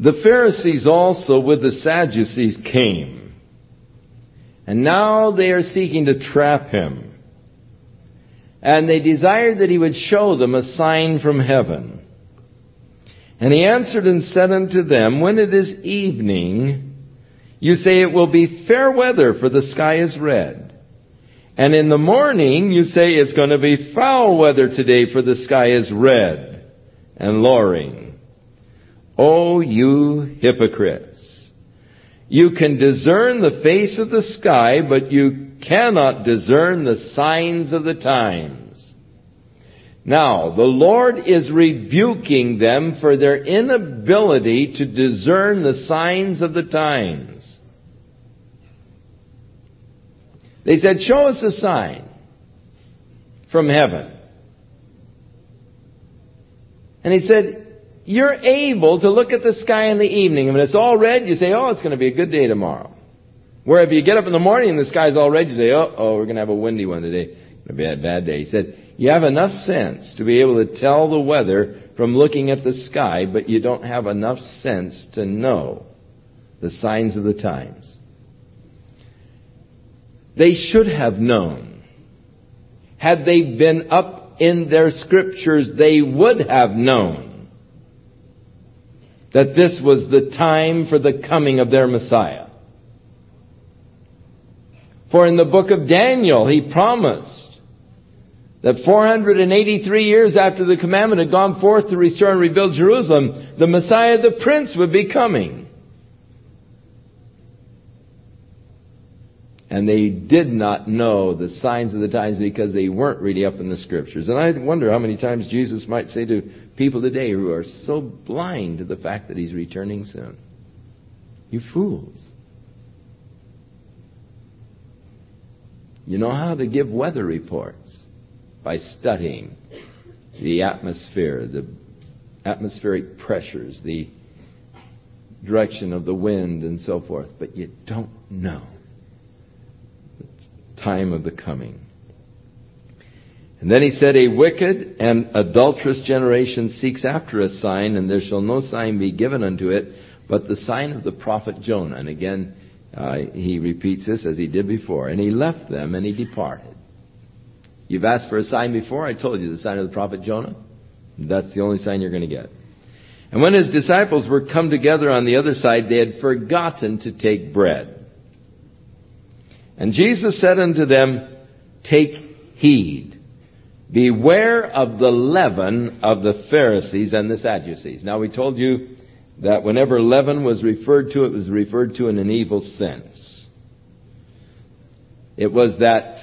The Pharisees also with the Sadducees came. And now they are seeking to trap him. And they desired that he would show them a sign from heaven. And he answered and said unto them, When it is evening, you say it will be fair weather, for the sky is red. And in the morning, you say it's going to be foul weather today, for the sky is red and lowering. O you hypocrites! You can discern the face of the sky, but you cannot discern the signs of the times. Now, the Lord is rebuking them for their inability to discern the signs of the times. They said, show us a sign from heaven. And he said, you're able to look at the sky in the evening, and when it's all red, you say, oh, it's going to be a good day tomorrow. Where if you get up in the morning and the sky's all red, you say, oh, oh, we're going to have a windy one today. It's going to be a bad day. He said, you have enough sense to be able to tell the weather from looking at the sky, but you don't have enough sense to know the signs of the times. They should have known. Had they been up in their scriptures, they would have known that this was the time for the coming of their Messiah. For in the book of Daniel, he promised that 483 years after the commandment had gone forth to restore and rebuild Jerusalem, the Messiah, the Prince, would be coming. And they did not know the signs of the times because they weren't really up in the scriptures. And I wonder how many times Jesus might say to people today who are so blind to the fact that he's returning soon. You fools. You know how to give weather reports by studying the atmosphere, the atmospheric pressures, the direction of the wind, and so forth, but you don't know time of the coming. And then he said, A wicked and adulterous generation seeks after a sign, and there shall no sign be given unto it, but the sign of the prophet Jonah. And again, uh, he repeats this as he did before. And he left them and he departed. You've asked for a sign before. I told you the sign of the prophet Jonah. That's the only sign you're going to get. And when his disciples were come together on the other side, they had forgotten to take bread. And Jesus said unto them, Take heed. Beware of the leaven of the Pharisees and the Sadducees. Now we told you that whenever leaven was referred to, it was referred to in an evil sense. It was that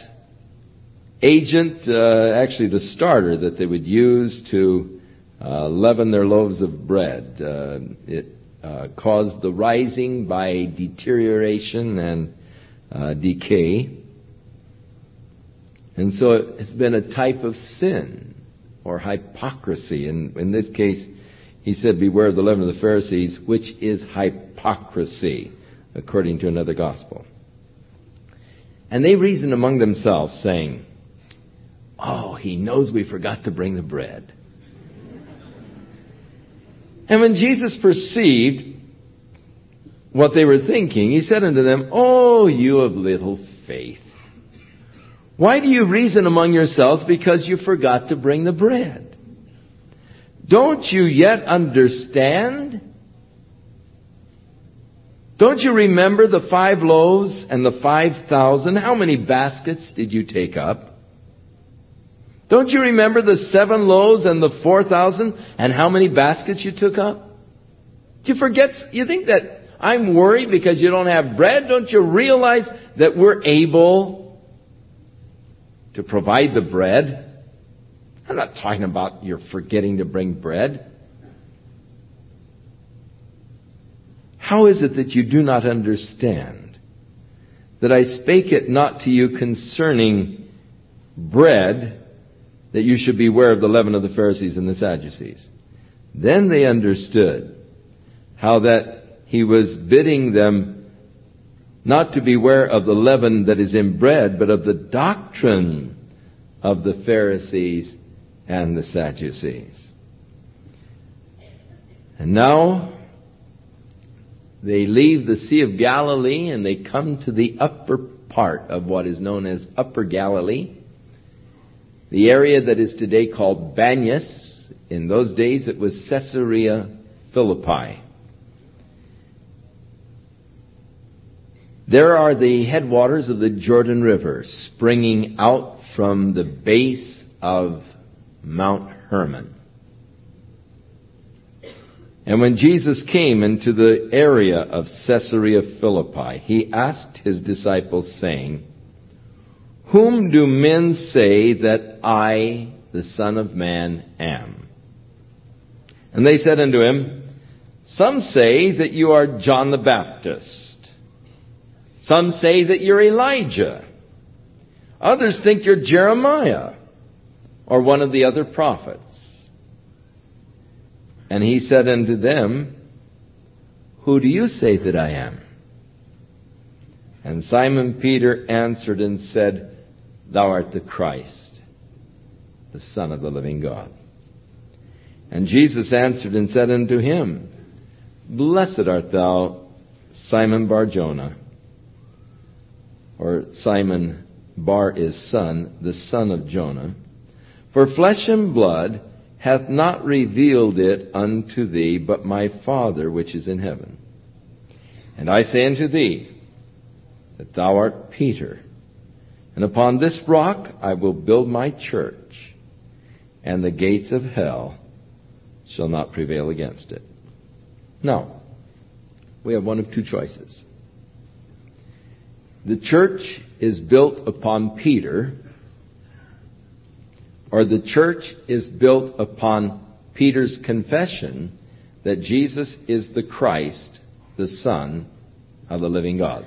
agent, uh, actually the starter that they would use to uh, leaven their loaves of bread. Uh, it uh, caused the rising by deterioration and uh, decay. And so it's been a type of sin or hypocrisy. And in this case, he said, Beware of the leaven of the Pharisees, which is hypocrisy, according to another gospel. And they reasoned among themselves, saying, Oh, he knows we forgot to bring the bread. And when Jesus perceived what they were thinking, he said unto them, Oh, you of little faith. Why do you reason among yourselves because you forgot to bring the bread? Don't you yet understand? Don't you remember the five loaves and the five thousand? How many baskets did you take up? Don't you remember the seven loaves and the four thousand and how many baskets you took up? Do you forget? You think that I'm worried because you don't have bread? Don't you realize that we're able to provide the bread? I'm not talking about your forgetting to bring bread. How is it that you do not understand that I spake it not to you concerning bread, that you should beware of the leaven of the Pharisees and the Sadducees. Then they understood how that he was bidding them not to beware of the leaven that is in bread, but of the doctrine of the Pharisees and the Sadducees. And now they leave the Sea of Galilee and they come to the upper part of what is known as Upper Galilee, the area that is today called Banyas. In those days it was Caesarea Philippi. There are the headwaters of the Jordan River springing out from the base of Mount Hermon. And when Jesus came into the area of Caesarea Philippi, he asked his disciples, saying, Whom do men say that I, the Son of Man, am? And they said unto him, Some say that you are John the Baptist. Some say that you're Elijah. Others think you're Jeremiah or one of the other prophets. And he said unto them, Who do you say that I am? And Simon Peter answered and said, Thou art the Christ, the Son of the living God. And Jesus answered and said unto him, Blessed art thou, Simon Barjona, or Simon Bar is son, the son of Jonah. For flesh and blood hath not revealed it unto thee, but my Father which is in heaven. And I say unto thee, that thou art Peter, and upon this rock I will build my church, and the gates of hell shall not prevail against it. Now, we have one of two choices. The church is built upon Peter, or the church is built upon Peter's confession that Jesus is the Christ, the Son of the living God.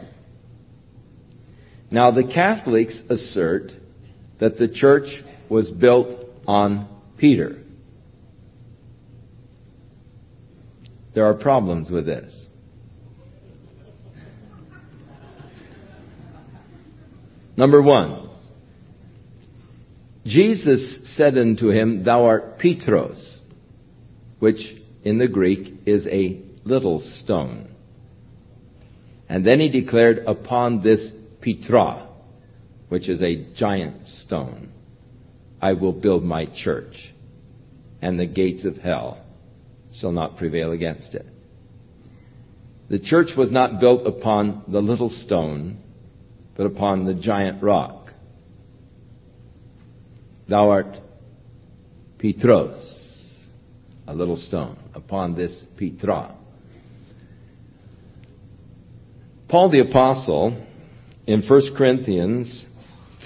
Now, the Catholics assert that the church was built on Peter. There are problems with this. Number one, Jesus said unto him, Thou art Petros, which in the Greek is a little stone. And then he declared, Upon this Petra, which is a giant stone, I will build my church, and the gates of hell shall not prevail against it. The church was not built upon the little stone, but upon the giant rock. Thou art Petros, a little stone, upon this Petra. Paul the apostle in 1 Corinthians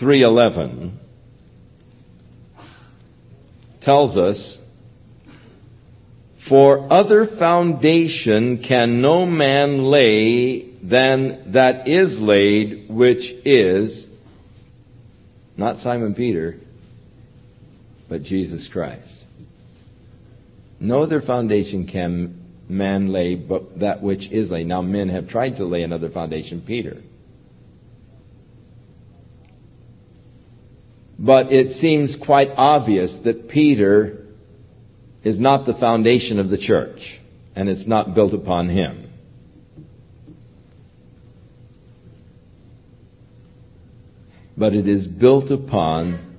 3:11 tells us for other foundation can no man lay than that is laid which is not Simon Peter but Jesus Christ. No other foundation can man lay but that which is laid. Now, men have tried to lay another foundation, Peter. But it seems quite obvious that Peter is not the foundation of the church, and it's not built upon him. But it is built upon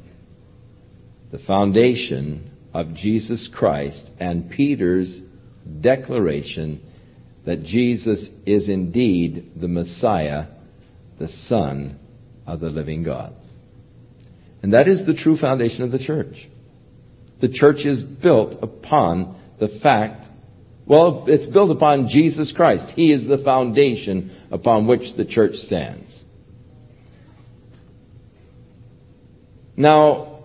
the foundation of Jesus Christ and Peter's declaration that Jesus is indeed the Messiah, the Son of the living God. And that is the true foundation of the church. The church is built upon the fact, well, it's built upon Jesus Christ. He is the foundation upon which the church stands. Now,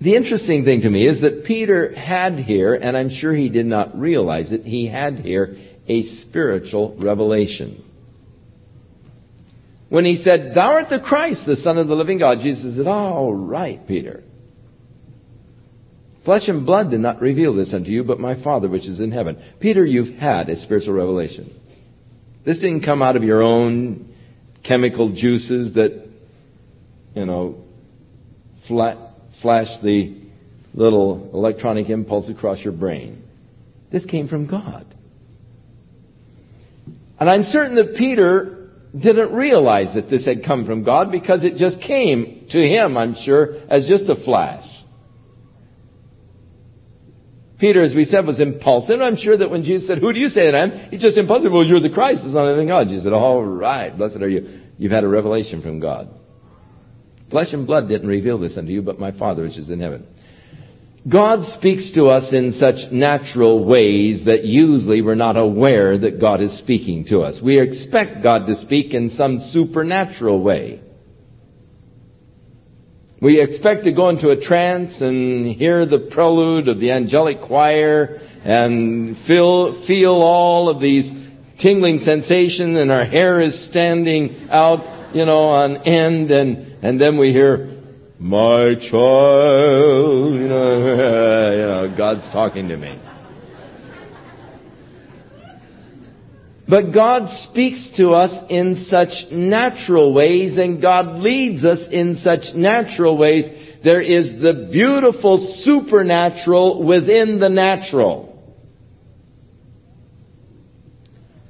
the interesting thing to me is that Peter had here, and I'm sure he did not realize it, he had here a spiritual revelation. When he said, Thou art the Christ, the Son of the living God, Jesus said, All right, Peter. Flesh and blood did not reveal this unto you, but my Father which is in heaven. Peter, you've had a spiritual revelation. This didn't come out of your own chemical juices that, you know, flash the little electronic impulse across your brain. This came from God. And I'm certain that Peter didn't realize that this had come from God because it just came to him, I'm sure, as just a flash. Peter, as we said, was impulsive. I'm sure that when Jesus said, Who do you say that I am? He's just impulsive. Well, you're the Christ, of the God. Jesus said, All right, blessed are you. You've had a revelation from God. Flesh and blood didn't reveal this unto you, but my Father which is in heaven. God speaks to us in such natural ways that usually we're not aware that God is speaking to us. We expect God to speak in some supernatural way. We expect to go into a trance and hear the prelude of the angelic choir and feel, feel all of these tingling sensations and our hair is standing out, you know, on end and, and then we hear, my child, you know, you know, God's talking to me. But God speaks to us in such natural ways and God leads us in such natural ways. There is the beautiful supernatural within the natural.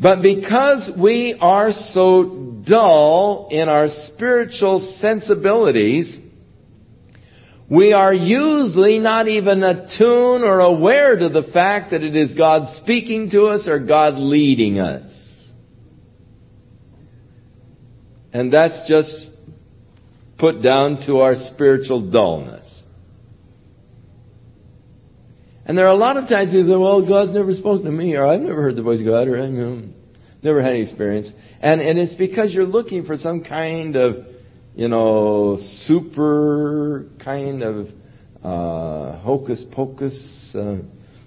But because we are so dull in our spiritual sensibilities, we are usually not even attuned or aware to the fact that it is God speaking to us or God leading us. And that's just put down to our spiritual dullness. And there are a lot of times people say, well, God's never spoken to me, or I've never heard the voice of God, or I've never had any experience. And, and it's because you're looking for some kind of you know, super kind of uh, hocus pocus, uh,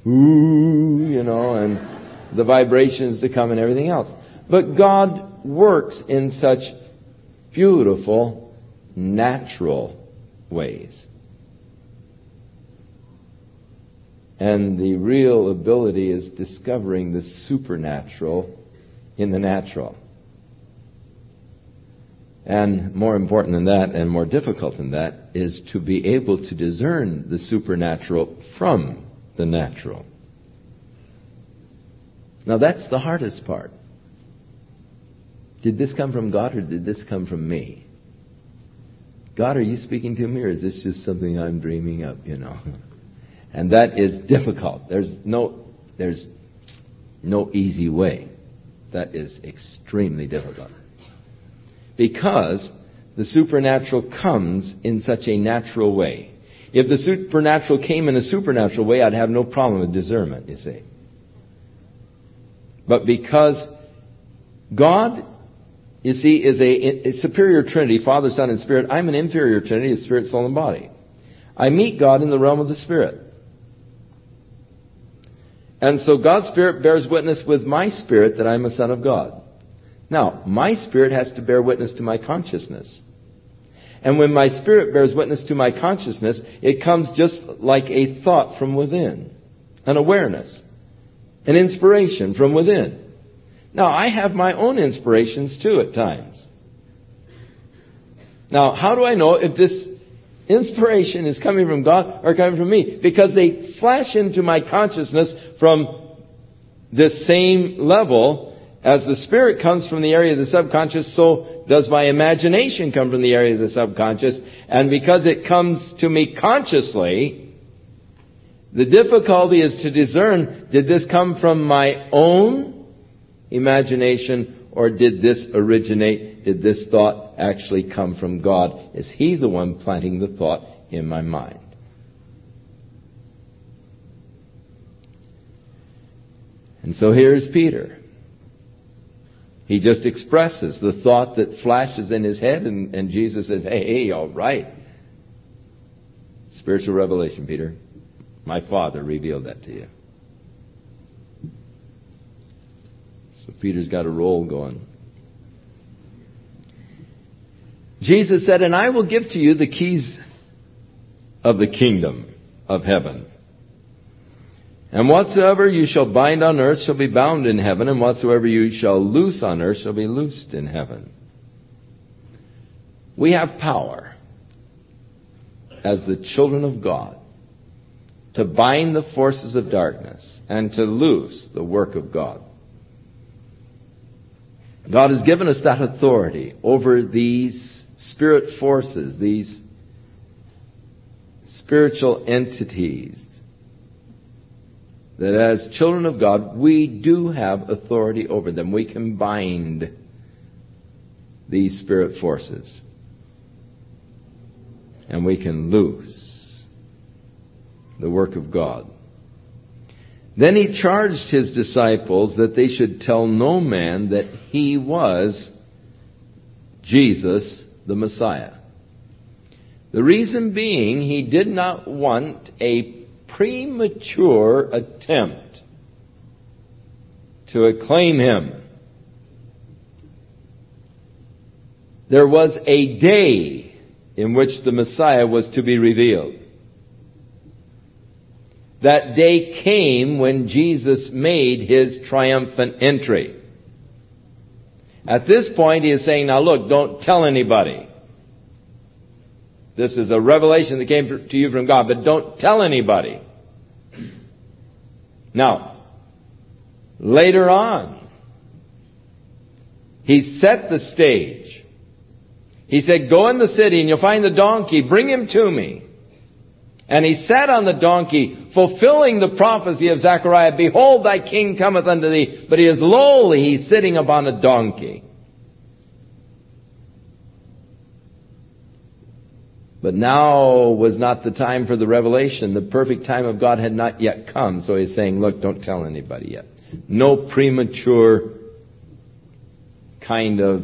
ooh, you know, and the vibrations to come and everything else. But God works in such beautiful, natural ways. And the real ability is discovering the supernatural in the natural. And more important than that, and more difficult than that, is to be able to discern the supernatural from the natural. Now that's the hardest part. Did this come from God or did this come from me? God, are you speaking to me or is this just something I'm dreaming up, you know? And that is difficult. There's no, there's no easy way. That is extremely difficult because the supernatural comes in such a natural way. If the supernatural came in a supernatural way, I'd have no problem with discernment, you see. But because God, you see, is a, a superior trinity, Father, Son, and Spirit, I'm an inferior trinity of spirit, soul, and body. I meet God in the realm of the Spirit. And so God's Spirit bears witness with my spirit that I'm a son of God. Now, my spirit has to bear witness to my consciousness. And when my spirit bears witness to my consciousness, it comes just like a thought from within, an awareness, an inspiration from within. Now, I have my own inspirations too at times. Now, how do I know if this inspiration is coming from God or coming from me? Because they flash into my consciousness from this same level as the spirit comes from the area of the subconscious, so does my imagination come from the area of the subconscious. And because it comes to me consciously, the difficulty is to discern, did this come from my own imagination or did this originate, did this thought actually come from God? Is He the one planting the thought in my mind? And so here's Peter. He just expresses the thought that flashes in his head, and, and Jesus says, Hey, hey, all right. Spiritual revelation, Peter. My Father revealed that to you. So Peter's got a roll going. Jesus said, And I will give to you the keys of the kingdom of heaven. And whatsoever you shall bind on earth shall be bound in heaven, and whatsoever you shall loose on earth shall be loosed in heaven. We have power as the children of God to bind the forces of darkness and to loose the work of God. God has given us that authority over these spirit forces, these spiritual entities. That as children of God, we do have authority over them. We can bind these spirit forces. And we can loose the work of God. Then he charged his disciples that they should tell no man that he was Jesus the Messiah. The reason being, he did not want a premature attempt to acclaim him. There was a day in which the Messiah was to be revealed. That day came when Jesus made his triumphant entry. At this point, he is saying, now look, don't tell anybody. This is a revelation that came to you from God, but don't tell anybody. Now, later on, he set the stage. He said, go in the city and you'll find the donkey, bring him to me. And he sat on the donkey, fulfilling the prophecy of Zechariah, Behold, thy king cometh unto thee, but he is lowly, he's sitting upon a donkey. But now was not the time for the revelation. The perfect time of God had not yet come. So he's saying, look, don't tell anybody yet. No premature kind of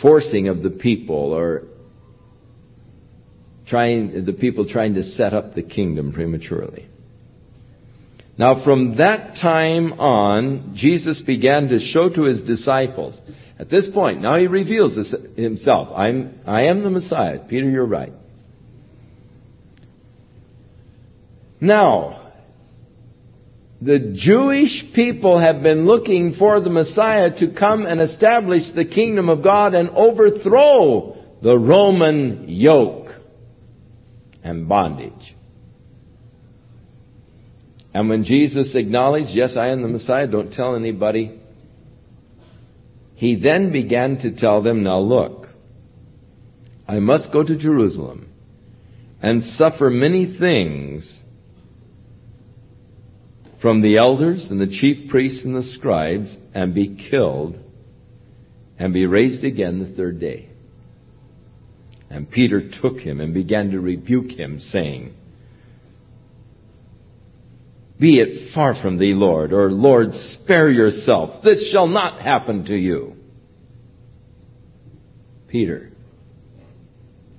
forcing of the people or trying, the people trying to set up the kingdom prematurely. Now from that time on, Jesus began to show to his disciples. At this point, now he reveals this himself. I'm, I am the Messiah. Peter, you're right. Now, the Jewish people have been looking for the Messiah to come and establish the kingdom of God and overthrow the Roman yoke and bondage. And when Jesus acknowledged, Yes, I am the Messiah, don't tell anybody, he then began to tell them, Now look, I must go to Jerusalem and suffer many things from the elders and the chief priests and the scribes and be killed and be raised again the third day. And Peter took him and began to rebuke him, saying, Be it far from thee, Lord, or Lord, spare yourself. This shall not happen to you. Peter,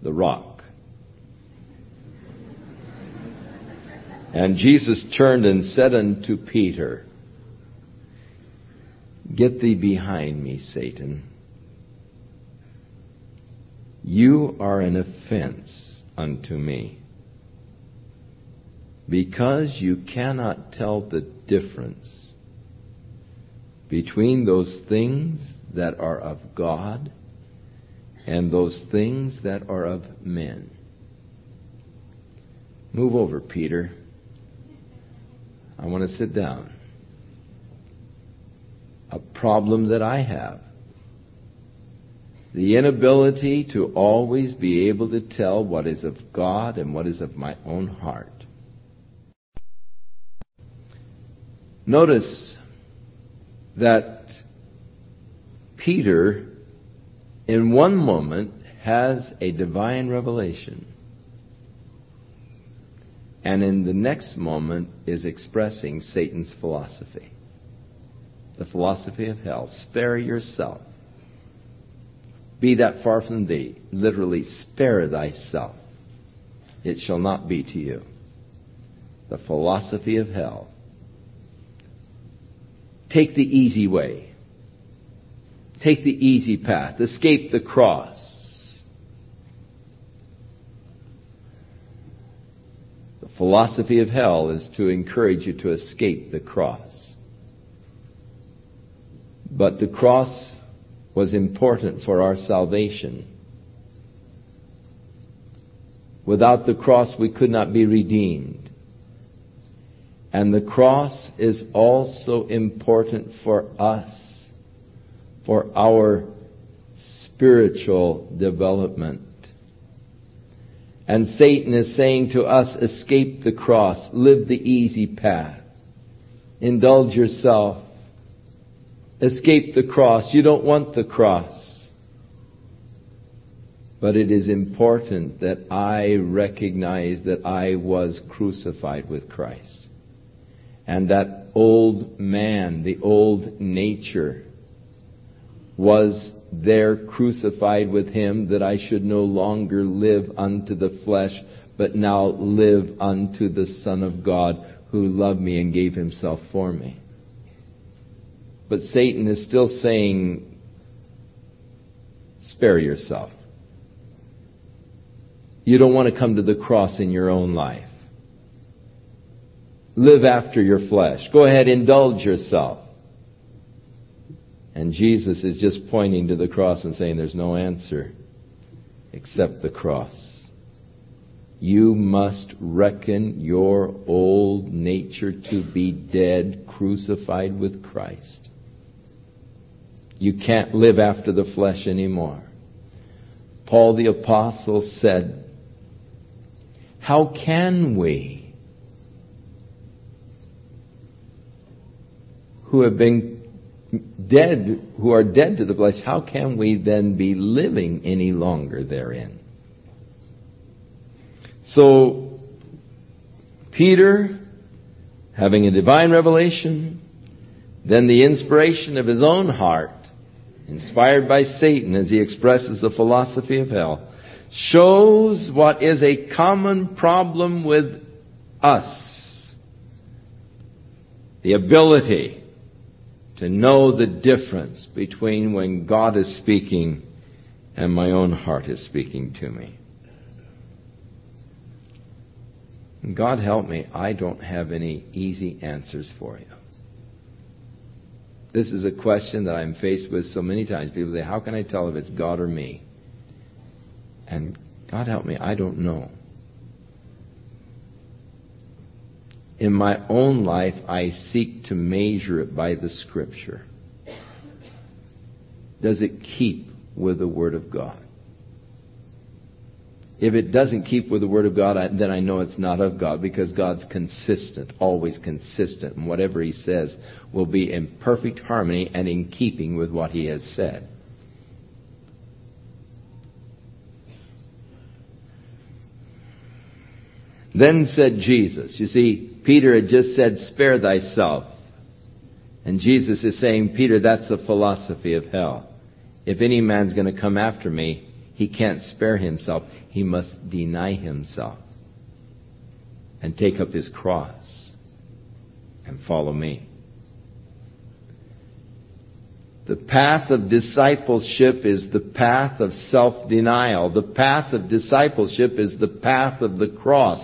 the rock. And Jesus turned and said unto Peter, Get thee behind me, Satan. You are an offense unto me, because you cannot tell the difference between those things that are of God and those things that are of men. Move over, Peter. I want to sit down. A problem that I have the inability to always be able to tell what is of God and what is of my own heart. Notice that Peter, in one moment, has a divine revelation, and in the next moment is expressing Satan's philosophy. The philosophy of hell. Spare yourself be that far from thee. Literally, spare thyself. It shall not be to you. The philosophy of hell. Take the easy way. Take the easy path. Escape the cross. The philosophy of hell is to encourage you to escape the cross. But the cross was important for our salvation. Without the cross, we could not be redeemed. And the cross is also important for us, for our spiritual development. And Satan is saying to us, escape the cross, live the easy path, indulge yourself, escape the cross. You don't want the cross. But it is important that I recognize that I was crucified with Christ. And that old man, the old nature, was there crucified with him that I should no longer live unto the flesh, but now live unto the Son of God who loved me and gave himself for me. But Satan is still saying, spare yourself. You don't want to come to the cross in your own life. Live after your flesh. Go ahead, indulge yourself. And Jesus is just pointing to the cross and saying there's no answer except the cross. You must reckon your old nature to be dead, crucified with Christ. You can't live after the flesh anymore. Paul the Apostle said, how can we, who have been dead, who are dead to the flesh, how can we then be living any longer therein? So, Peter, having a divine revelation, then the inspiration of his own heart, inspired by Satan as he expresses the philosophy of hell, shows what is a common problem with us. The ability to know the difference between when God is speaking and my own heart is speaking to me. God help me, I don't have any easy answers for you. This is a question that I'm faced with so many times. People say, How can I tell if it's God or me? And God help me, I don't know. In my own life, I seek to measure it by the Scripture. Does it keep with the Word of God? If it doesn't keep with the Word of God, then I know it's not of God because God's consistent, always consistent. And whatever He says will be in perfect harmony and in keeping with what He has said. Then said Jesus, you see, Peter had just said, spare thyself. And Jesus is saying, Peter, that's the philosophy of hell. If any man's going to come after me, he can't spare himself. He must deny himself and take up his cross and follow me. The path of discipleship is the path of self-denial. The path of discipleship is the path of the cross.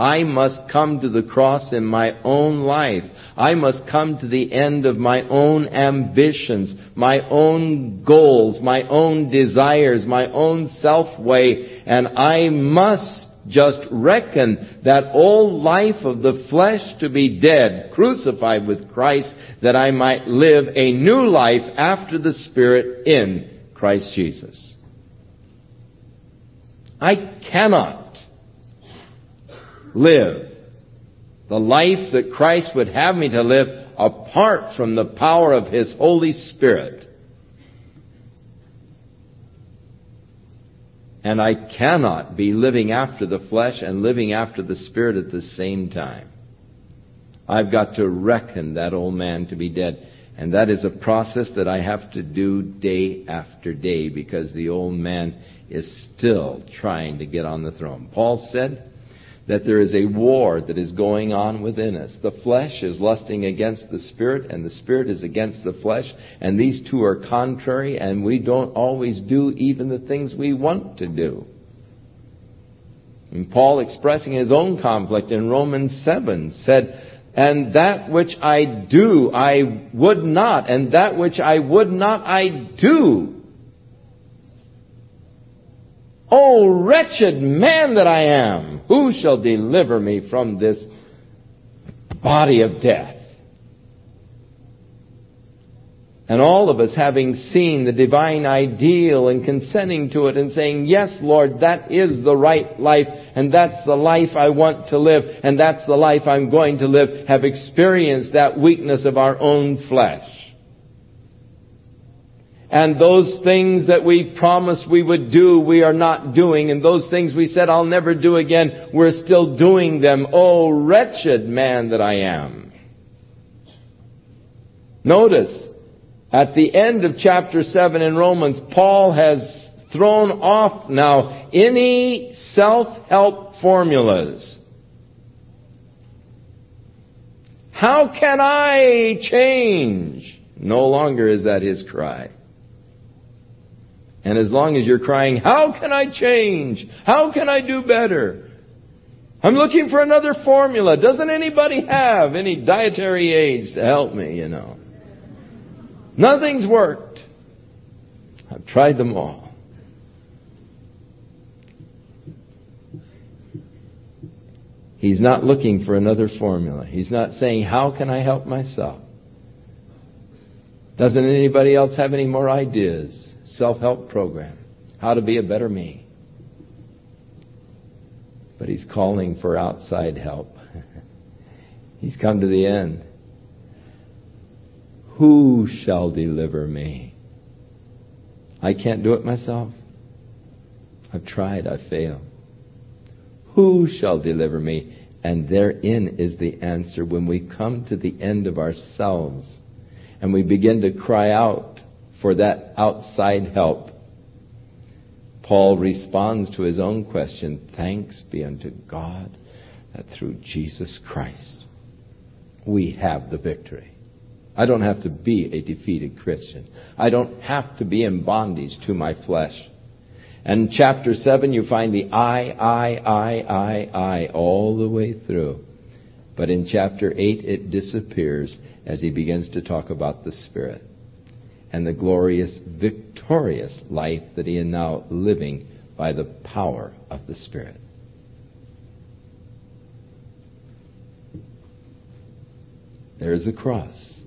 I must come to the cross in my own life. I must come to the end of my own ambitions, my own goals, my own desires, my own self-way, and I must just reckon that all life of the flesh to be dead, crucified with Christ, that I might live a new life after the Spirit in Christ Jesus. I cannot live the life that Christ would have me to live apart from the power of His Holy Spirit. And I cannot be living after the flesh and living after the Spirit at the same time. I've got to reckon that old man to be dead. And that is a process that I have to do day after day because the old man is still trying to get on the throne. Paul said, that there is a war that is going on within us. The flesh is lusting against the spirit, and the spirit is against the flesh, and these two are contrary, and we don't always do even the things we want to do. And Paul, expressing his own conflict in Romans 7, said, And that which I do, I would not, and that which I would not, I do. Oh, wretched man that I am! Who shall deliver me from this body of death. And all of us having seen the divine ideal and consenting to it and saying, yes, Lord, that is the right life and that's the life I want to live and that's the life I'm going to live, have experienced that weakness of our own flesh. And those things that we promised we would do, we are not doing. And those things we said I'll never do again, we're still doing them. Oh, wretched man that I am. Notice, at the end of chapter 7 in Romans, Paul has thrown off now any self-help formulas. How can I change? No longer is that his cry. And as long as you're crying, how can I change? How can I do better? I'm looking for another formula. Doesn't anybody have any dietary aids to help me, you know? Nothing's worked. I've tried them all. He's not looking for another formula. He's not saying, how can I help myself? Doesn't anybody else have any more ideas? Self-help program. How to be a better me. But he's calling for outside help. he's come to the end. Who shall deliver me? I can't do it myself. I've tried, I've failed. Who shall deliver me? And therein is the answer when we come to the end of ourselves and we begin to cry out for that outside help. Paul responds to his own question Thanks be unto God that through Jesus Christ we have the victory. I don't have to be a defeated Christian. I don't have to be in bondage to my flesh. And chapter 7, you find the I, I, I, I, I all the way through. But in chapter 8, it disappears as he begins to talk about the Spirit and the glorious, victorious life that he is now living by the power of the Spirit. There is the cross.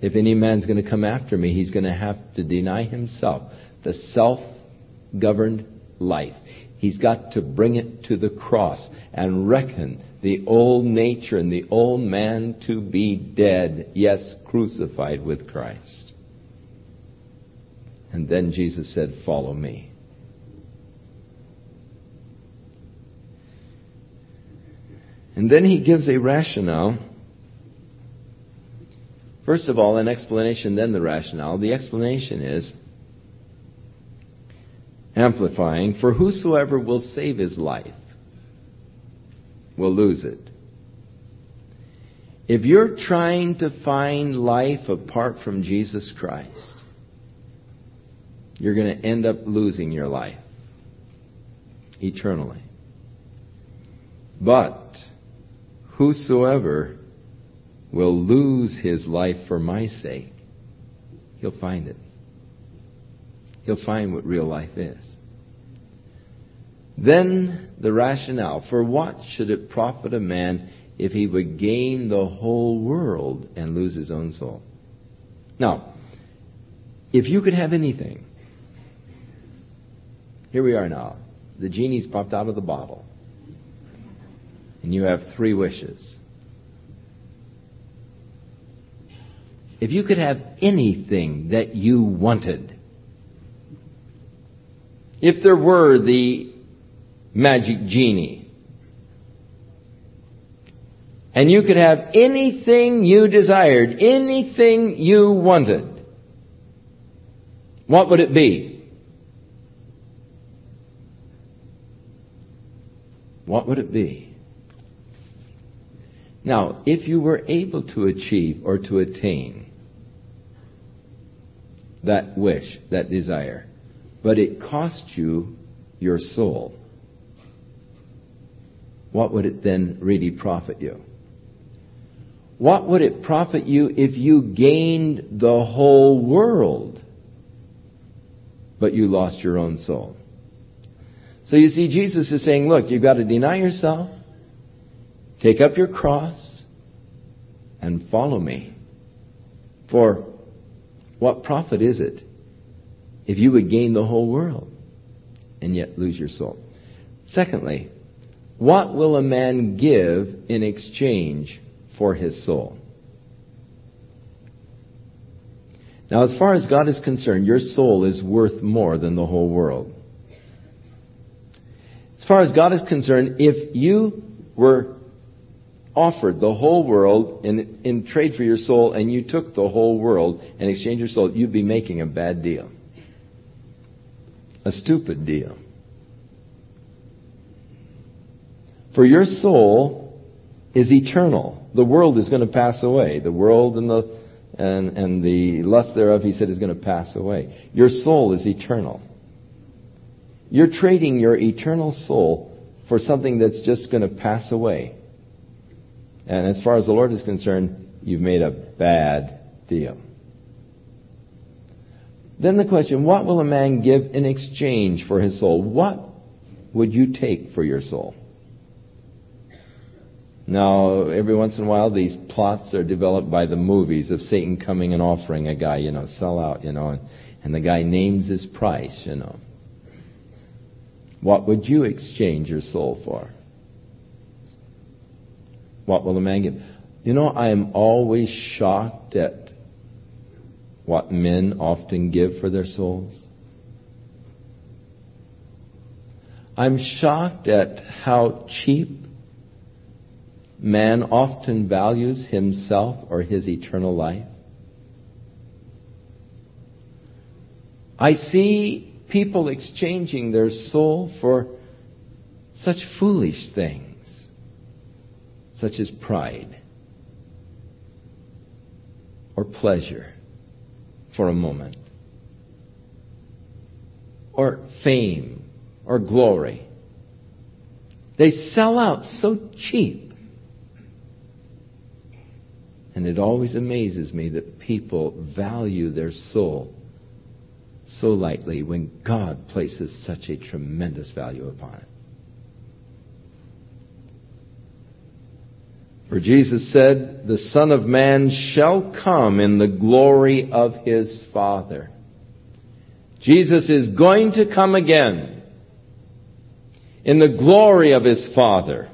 If any man's going to come after me, he's going to have to deny himself, the self governed life. He's got to bring it to the cross and reckon the old nature and the old man to be dead, yes, crucified with Christ. And then Jesus said, Follow me. And then he gives a rationale. First of all, an explanation, then the rationale. The explanation is amplifying, for whosoever will save his life will lose it. If you're trying to find life apart from Jesus Christ, you're going to end up losing your life eternally. But whosoever will lose his life for my sake, he'll find it. He'll find what real life is. Then the rationale for what should it profit a man if he would gain the whole world and lose his own soul? Now, if you could have anything, here we are now. The genie's popped out of the bottle. And you have three wishes. If you could have anything that you wanted, if there were the magic genie. And you could have anything you desired, anything you wanted. What would it be? What would it be? Now, if you were able to achieve or to attain that wish, that desire, but it cost you your soul, what would it then really profit you? What would it profit you if you gained the whole world, but you lost your own soul? So you see, Jesus is saying, look, you've got to deny yourself, Take up your cross and follow me. For what profit is it if you would gain the whole world and yet lose your soul? Secondly, what will a man give in exchange for his soul? Now, as far as God is concerned, your soul is worth more than the whole world. As far as God is concerned, if you were offered the whole world in, in trade for your soul and you took the whole world and exchanged your soul, you'd be making a bad deal. A stupid deal. For your soul is eternal. The world is going to pass away. The world and the and, and the lust thereof, he said, is going to pass away. Your soul is eternal. You're trading your eternal soul for something that's just going to pass away. And as far as the Lord is concerned, you've made a bad deal. Then the question, what will a man give in exchange for his soul? What would you take for your soul? Now, every once in a while, these plots are developed by the movies of Satan coming and offering a guy, you know, sell out, you know, and, and the guy names his price, you know. What would you exchange your soul for? What will a man give? You know, I am always shocked at what men often give for their souls. I'm shocked at how cheap man often values himself or his eternal life. I see people exchanging their soul for such foolish things, such as pride or pleasure for a moment, or fame or glory. They sell out so cheap and it always amazes me that people value their soul so lightly when God places such a tremendous value upon it. For Jesus said, The Son of Man shall come in the glory of his Father. Jesus is going to come again in the glory of his Father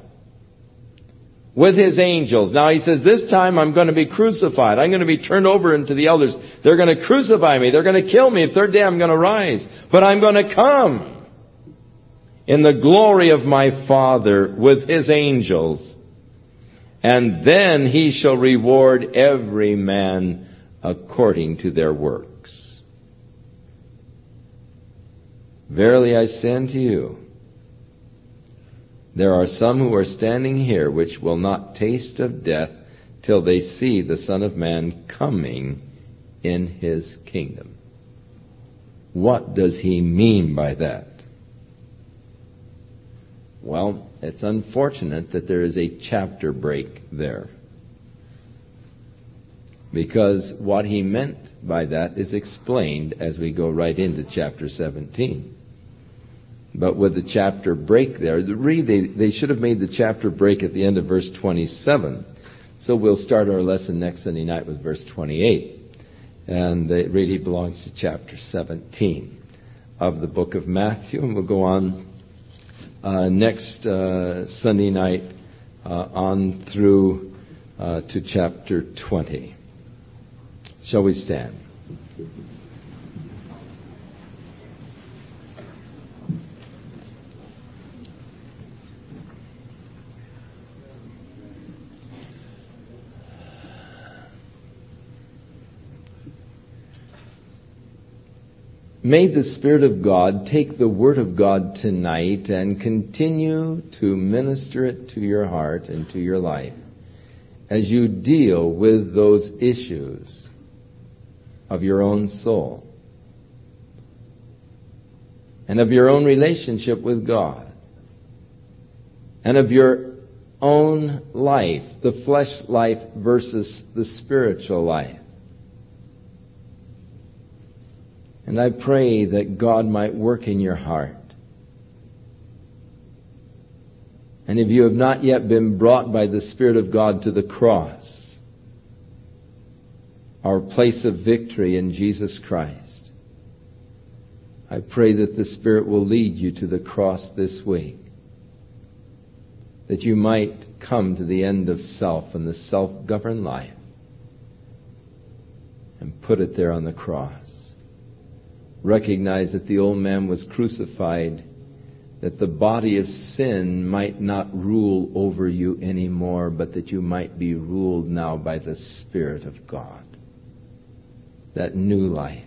with his angels. Now he says, this time I'm going to be crucified. I'm going to be turned over into the elders. They're going to crucify me. They're going to kill me. Third day I'm going to rise. But I'm going to come in the glory of my Father with his angels. And then he shall reward every man according to their works. Verily I say unto you, there are some who are standing here which will not taste of death till they see the Son of Man coming in his kingdom. What does he mean by that? Well, it's unfortunate that there is a chapter break there. Because what he meant by that is explained as we go right into chapter 17. But with the chapter break there, really they, they should have made the chapter break at the end of verse 27. So we'll start our lesson next Sunday night with verse 28. And it really belongs to chapter 17 of the book of Matthew. And we'll go on next uh, Sunday night uh, on through uh, to chapter 20. Shall we stand? May the Spirit of God take the Word of God tonight and continue to minister it to your heart and to your life as you deal with those issues of your own soul and of your own relationship with God and of your own life, the flesh life versus the spiritual life. And I pray that God might work in your heart And if you have not yet been brought by the Spirit of God to the cross, our place of victory in Jesus Christ, I pray that the Spirit will lead you to the cross this week. That you might come to the end of self and the self governed life and put it there on the cross. Recognize that the old man was crucified that the body of sin might not rule over you anymore, but that you might be ruled now by the Spirit of God. That new life,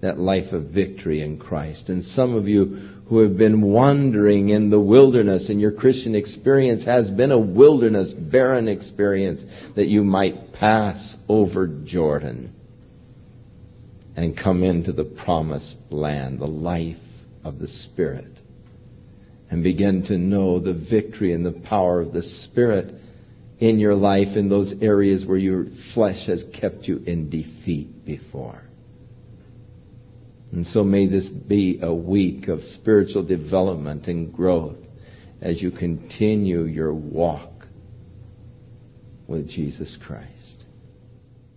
that life of victory in Christ. And some of you who have been wandering in the wilderness and your Christian experience has been a wilderness, barren experience, that you might pass over Jordan and come into the promised land, the life of the Spirit and begin to know the victory and the power of the Spirit in your life in those areas where your flesh has kept you in defeat before. And so may this be a week of spiritual development and growth as you continue your walk with Jesus Christ.